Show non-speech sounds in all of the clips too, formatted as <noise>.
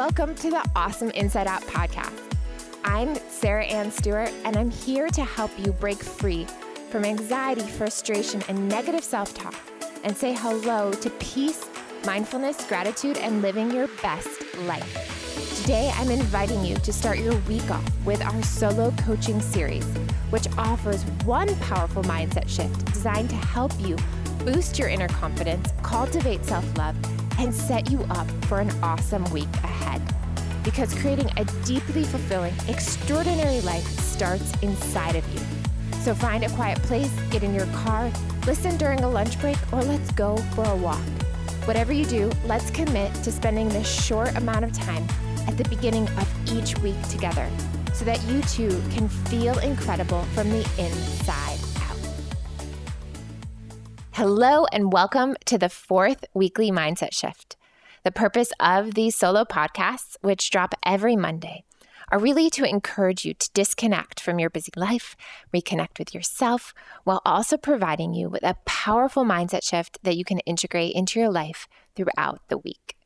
Welcome to the Awesome Inside Out podcast. I'm Sarah Ann Stewart, and I'm here to help you break free from anxiety, frustration, and negative self talk and say hello to peace, mindfulness, gratitude, and living your best life. Today, I'm inviting you to start your week off with our solo coaching series, which offers one powerful mindset shift designed to help you boost your inner confidence, cultivate self love, and set you up for an awesome week ahead. Because creating a deeply fulfilling, extraordinary life starts inside of you. So find a quiet place, get in your car, listen during a lunch break, or let's go for a walk. Whatever you do, let's commit to spending this short amount of time at the beginning of each week together so that you too can feel incredible from the inside. Hello, and welcome to the fourth weekly mindset shift. The purpose of these solo podcasts, which drop every Monday, are really to encourage you to disconnect from your busy life, reconnect with yourself, while also providing you with a powerful mindset shift that you can integrate into your life throughout the week.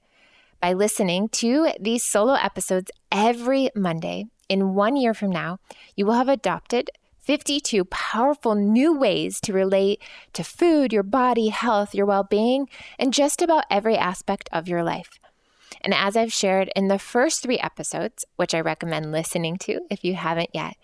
By listening to these solo episodes every Monday, in one year from now, you will have adopted 52 powerful new ways to relate to food, your body, health, your well being, and just about every aspect of your life. And as I've shared in the first three episodes, which I recommend listening to if you haven't yet,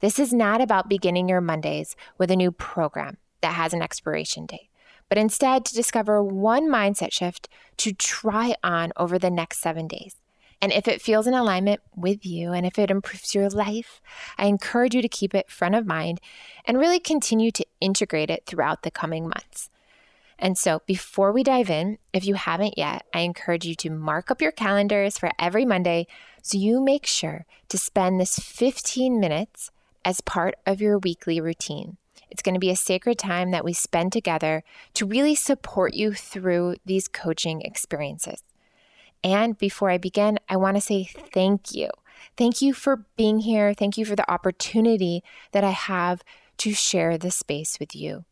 this is not about beginning your Mondays with a new program that has an expiration date, but instead to discover one mindset shift to try on over the next seven days. And if it feels in alignment with you and if it improves your life, I encourage you to keep it front of mind and really continue to integrate it throughout the coming months. And so, before we dive in, if you haven't yet, I encourage you to mark up your calendars for every Monday so you make sure to spend this 15 minutes as part of your weekly routine. It's going to be a sacred time that we spend together to really support you through these coaching experiences. And before I begin, I want to say thank you. Thank you for being here. Thank you for the opportunity that I have to share this space with you.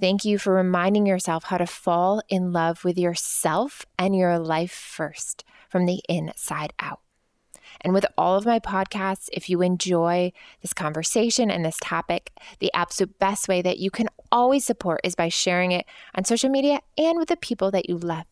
Thank you for reminding yourself how to fall in love with yourself and your life first from the inside out. And with all of my podcasts, if you enjoy this conversation and this topic, the absolute best way that you can always support is by sharing it on social media and with the people that you love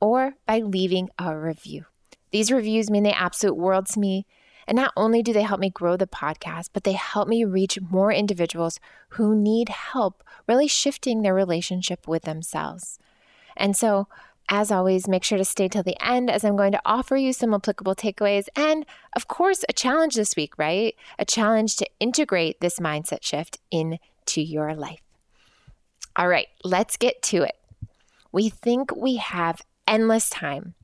or by leaving a review. These reviews mean the absolute world to me. And not only do they help me grow the podcast, but they help me reach more individuals who need help really shifting their relationship with themselves. And so, as always, make sure to stay till the end as I'm going to offer you some applicable takeaways and, of course, a challenge this week, right? A challenge to integrate this mindset shift into your life. All right, let's get to it. We think we have endless time,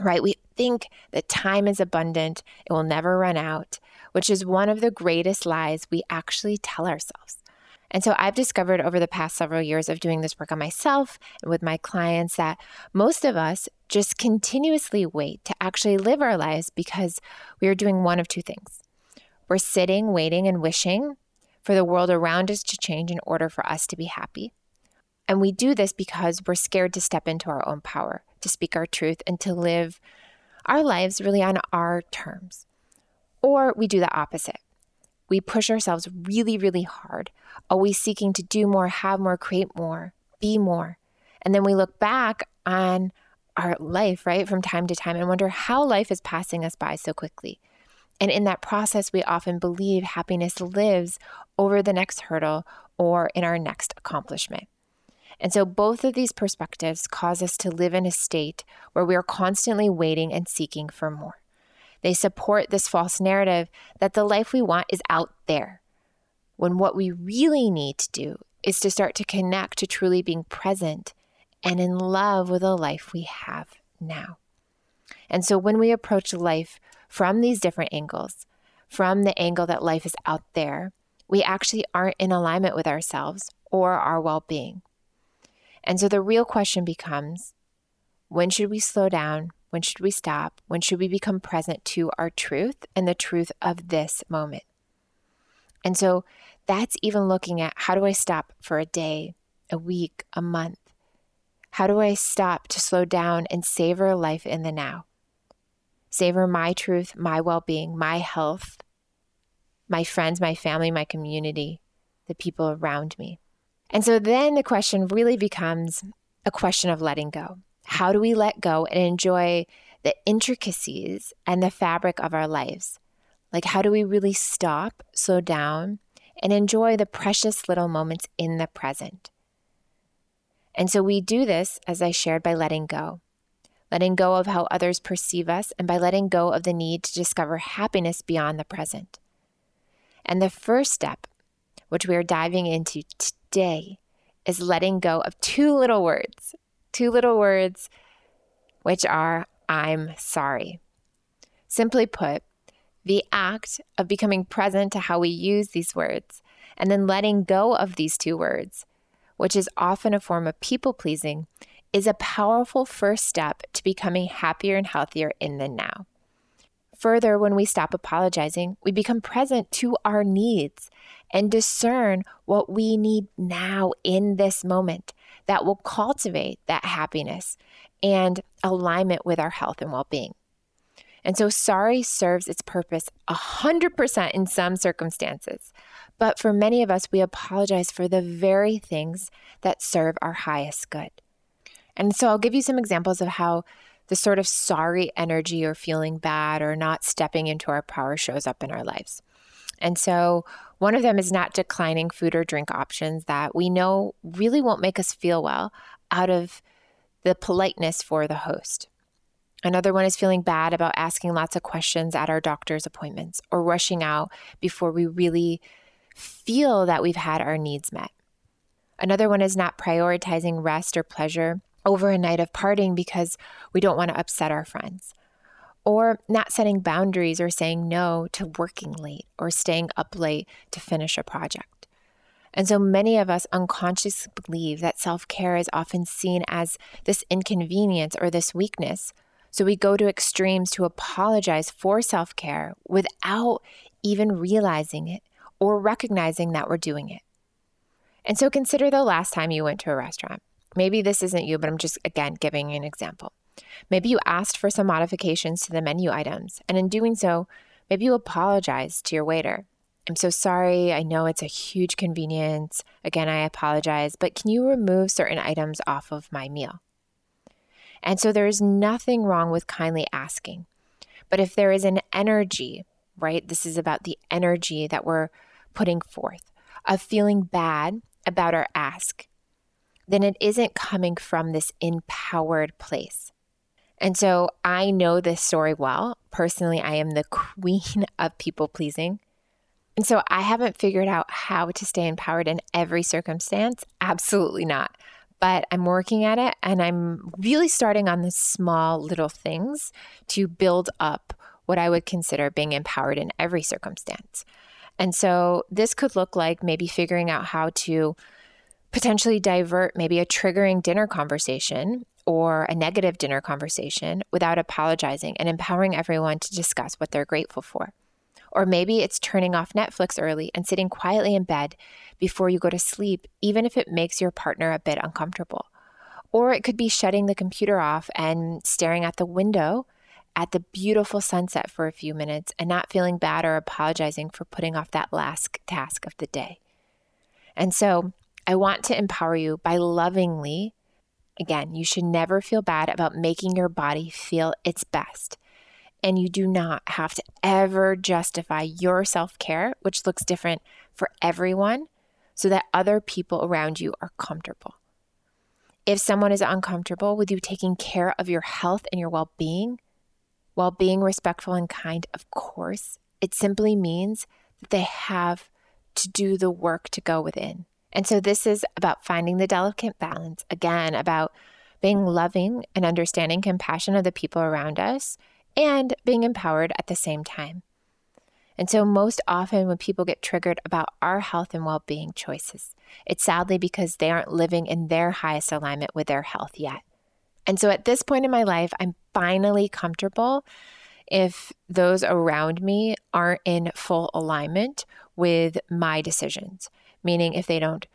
right? We think that time is abundant, it will never run out, which is one of the greatest lies we actually tell ourselves. And so I've discovered over the past several years of doing this work on myself and with my clients that most of us just continuously wait to actually live our lives because we are doing one of two things. We're sitting, waiting, and wishing for the world around us to change in order for us to be happy. And we do this because we're scared to step into our own power, to speak our truth, and to live our lives really on our terms. Or we do the opposite. We push ourselves really, really hard, always seeking to do more, have more, create more, be more. And then we look back on our life, right, from time to time and wonder how life is passing us by so quickly. And in that process, we often believe happiness lives over the next hurdle or in our next accomplishment. And so both of these perspectives cause us to live in a state where we are constantly waiting and seeking for more. They support this false narrative that the life we want is out there, when what we really need to do is to start to connect to truly being present and in love with the life we have now. And so when we approach life from these different angles, from the angle that life is out there, we actually aren't in alignment with ourselves or our well being. And so the real question becomes when should we slow down? When should we stop? When should we become present to our truth and the truth of this moment? And so that's even looking at how do I stop for a day, a week, a month? How do I stop to slow down and savor life in the now? savor my truth, my well being, my health, my friends, my family, my community, the people around me. And so then the question really becomes a question of letting go. How do we let go and enjoy the intricacies and the fabric of our lives? Like, how do we really stop, slow down, and enjoy the precious little moments in the present? And so we do this, as I shared, by letting go. Letting go of how others perceive us, and by letting go of the need to discover happiness beyond the present. And the first step, which we are diving into today, is letting go of two little words. Two little words, which are, I'm sorry. Simply put, the act of becoming present to how we use these words and then letting go of these two words, which is often a form of people pleasing, is a powerful first step to becoming happier and healthier in the now. Further, when we stop apologizing, we become present to our needs and discern what we need now in this moment that will cultivate that happiness and alignment with our health and well being. And so, sorry serves its purpose 100% in some circumstances. But for many of us, we apologize for the very things that serve our highest good. And so, I'll give you some examples of how the sort of sorry energy or feeling bad or not stepping into our power shows up in our lives. And so, one of them is not declining food or drink options that we know really won't make us feel well out of the politeness for the host. Another one is feeling bad about asking lots of questions at our doctor's appointments or rushing out before we really feel that we've had our needs met. Another one is not prioritizing rest or pleasure over a night of partying because we don't want to upset our friends. Or not setting boundaries or saying no to working late or staying up late to finish a project. And so many of us unconsciously believe that self care is often seen as this inconvenience or this weakness so we go to extremes to apologize for self care without even realizing it or recognizing that we're doing it. And so consider the last time you went to a restaurant. Maybe this isn't you, but I'm just again giving an example. Maybe you asked for some modifications to the menu items, and in doing so, maybe you apologized to your waiter. I'm so sorry. I know it's a huge convenience. Again, I apologize, but can you remove certain items off of my meal? And so there is nothing wrong with kindly asking. But if there is an energy, right, this is about the energy that we're putting forth of feeling bad about our ask, then it isn't coming from this empowered place. And so I know this story well. Personally, I am the <laughs> queen of people pleasing. And so I haven't figured out how to stay empowered in every circumstance. Absolutely not but I'm working at it and I'm really starting on the small little things to build up what I would consider being empowered in every circumstance. And so this could look like maybe figuring out how to potentially divert maybe a triggering dinner conversation or a negative dinner conversation without apologizing and empowering everyone to discuss what they're grateful for. Or maybe it's turning off Netflix early and sitting quietly in bed before you go to sleep, even if it makes your partner a bit uncomfortable. Or it could be shutting the computer off and staring at the window at the beautiful sunset for a few minutes and not feeling bad or apologizing for putting off that last task of the day. And so I want to empower you by lovingly. Again, you should never feel bad about making your body feel its best. And you do not have to ever justify your self care, which looks different for everyone, so that other people around you are comfortable. If someone is uncomfortable with you taking care of your health and your well being, while being respectful and kind, of course, it simply means that they have to do the work to go within. And so this is about finding the delicate balance, again, about being loving and understanding compassion of the people around us and being empowered at the same time. And so, most often, when people get triggered about our health and well being choices, it's sadly because they aren't living in their highest alignment with their health yet. And so, at this point in my life, I'm finally comfortable if those around me aren't in full alignment with my decisions, meaning if they don't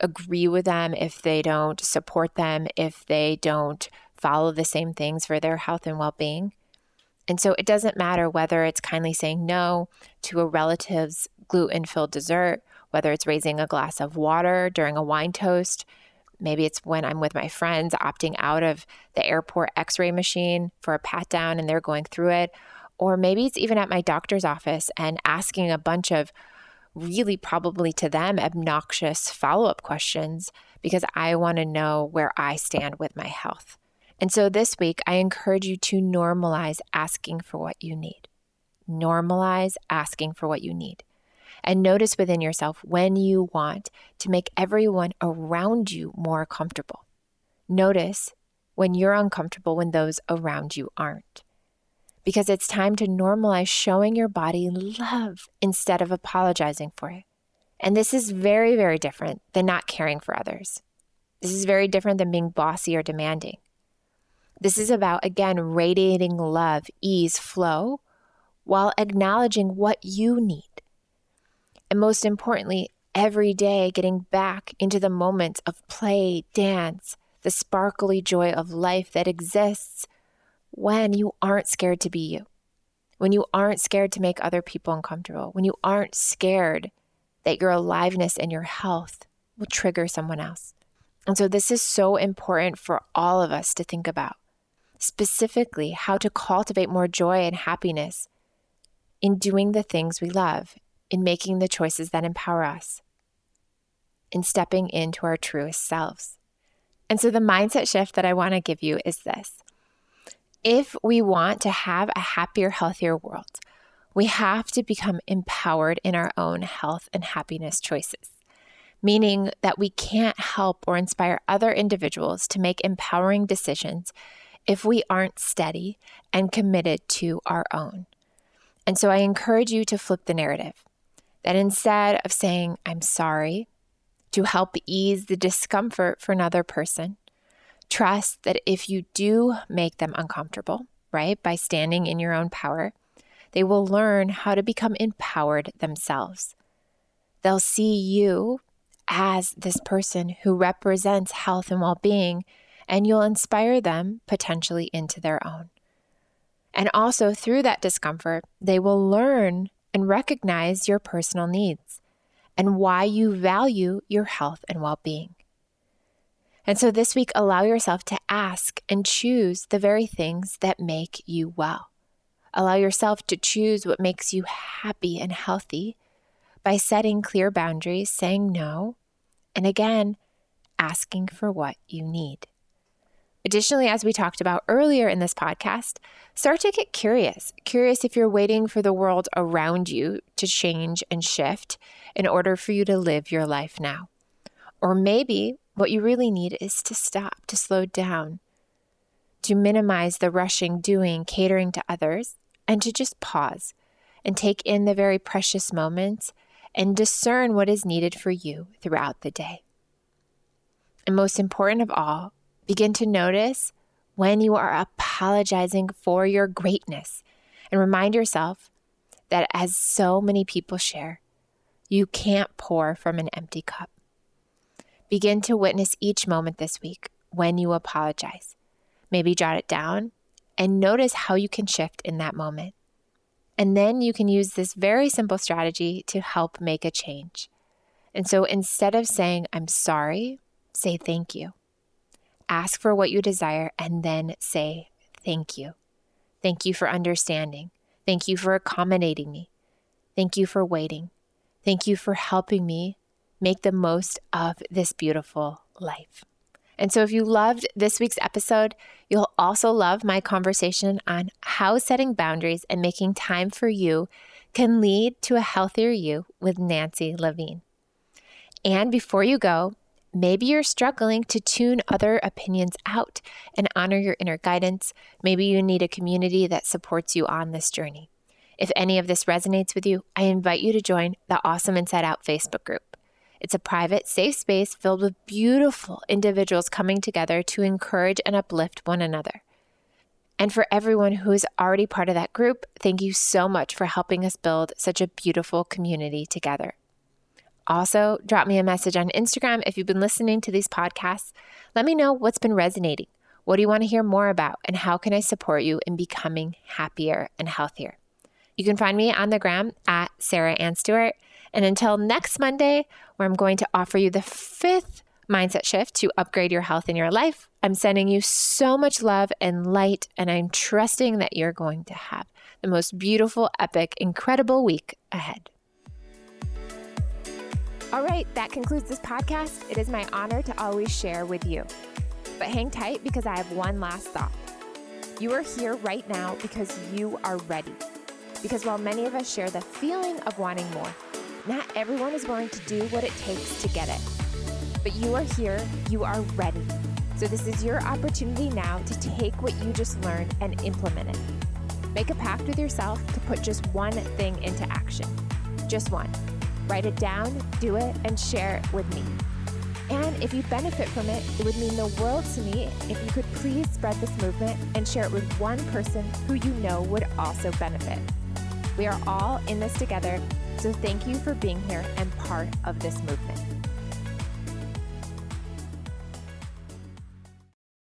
agree with them, if they don't support them, if they don't follow the same things for their health and well being. And so it doesn't matter whether it's kindly saying no to a relative's gluten filled dessert, whether it's raising a glass of water during a wine toast. Maybe it's when I'm with my friends opting out of the airport x ray machine for a pat down and they're going through it. Or maybe it's even at my doctor's office and asking a bunch of really probably to them obnoxious follow up questions because I want to know where I stand with my health. And so this week, I encourage you to normalize asking for what you need. Normalize asking for what you need. And notice within yourself when you want to make everyone around you more comfortable. Notice when you're uncomfortable when those around you aren't because it's time to normalize showing your body love instead of apologizing for it. And this is very, very different than not caring for others. This is very different than being bossy or demanding. This is about, again, radiating love, ease, flow, while acknowledging what you need. And most importantly, every day getting back into the moments of play, dance, the sparkly joy of life that exists when you aren't scared to be you, when you aren't scared to make other people uncomfortable, when you aren't scared that your aliveness and your health will trigger someone else. And so, this is so important for all of us to think about specifically how to cultivate more joy and happiness in doing the things we love, in making the choices that empower us, in stepping into our truest selves. And so, the mindset shift that I want to give you is this if we want to have a happier, healthier world, we have to become empowered in our own health and happiness choices, meaning that we can't help or inspire other individuals to make empowering decisions if we aren't steady and committed to our own. And so I encourage you to flip the narrative that instead of saying, I'm sorry, to help ease the discomfort for another person, Trust that if you do make them uncomfortable, right, by standing in your own power, they will learn how to become empowered themselves. They'll see you as this person who represents health and well being, and you'll inspire them potentially into their own. And also through that discomfort, they will learn and recognize your personal needs and why you value your health and well being. And so this week, allow yourself to ask and choose the very things that make you well. Allow yourself to choose what makes you happy and healthy by setting clear boundaries, saying no, and again, asking for what you need. Additionally, as we talked about earlier in this podcast, start to get curious. Curious if you're waiting for the world around you to change and shift in order for you to live your life now. Or maybe what you really need is to stop, to slow down, to minimize the rushing, doing, catering to others, and to just pause and take in the very precious moments and discern what is needed for you throughout the day. And most important of all, begin to notice when you are apologizing for your greatness and remind yourself that as so many people share, you can't pour from an empty cup. Begin to witness each moment this week when you apologize. Maybe jot it down and notice how you can shift in that moment. And then you can use this very simple strategy to help make a change. And so instead of saying, I'm sorry, say thank you. Ask for what you desire and then say thank you. Thank you for understanding. Thank you for accommodating me. Thank you for waiting. Thank you for helping me make the most of this beautiful life. And so, if you loved this week's episode, you'll also love my conversation on how setting boundaries and making time for you can lead to a healthier you with Nancy Levine. And before you go, maybe you're struggling to tune other opinions out and honor your inner guidance. Maybe you need a community that supports you on this journey. If any of this resonates with you, I invite you to join the Awesome Inside Out Facebook group. It's a private, safe space filled with beautiful individuals coming together to encourage and uplift one another. And for everyone who is already part of that group, thank you so much for helping us build such a beautiful community together. Also, drop me a message on Instagram if you've been listening to these podcasts. Let me know what's been resonating. What do you want to hear more about? And how can I support you in becoming happier and healthier? You can find me on the gram at Sarah Ann Stewart. And until next Monday, where I'm going to offer you the fifth mindset shift to upgrade your health in your life, I'm sending you so much love and light, and I'm trusting that you're going to have the most beautiful, epic, incredible week ahead. All right, that concludes this podcast. It is my honor to always share with you. But hang tight because I have one last thought. You are here right now because you are ready. Because while many of us share the feeling of wanting more, not everyone is willing to do what it takes to get it. But you are here, you are ready. So, this is your opportunity now to take what you just learned and implement it. Make a pact with yourself to put just one thing into action. Just one. Write it down, do it, and share it with me. And if you benefit from it, it would mean the world to me if you could please spread this movement and share it with one person who you know would also benefit. We are all in this together, so thank you for being here and part of this movement.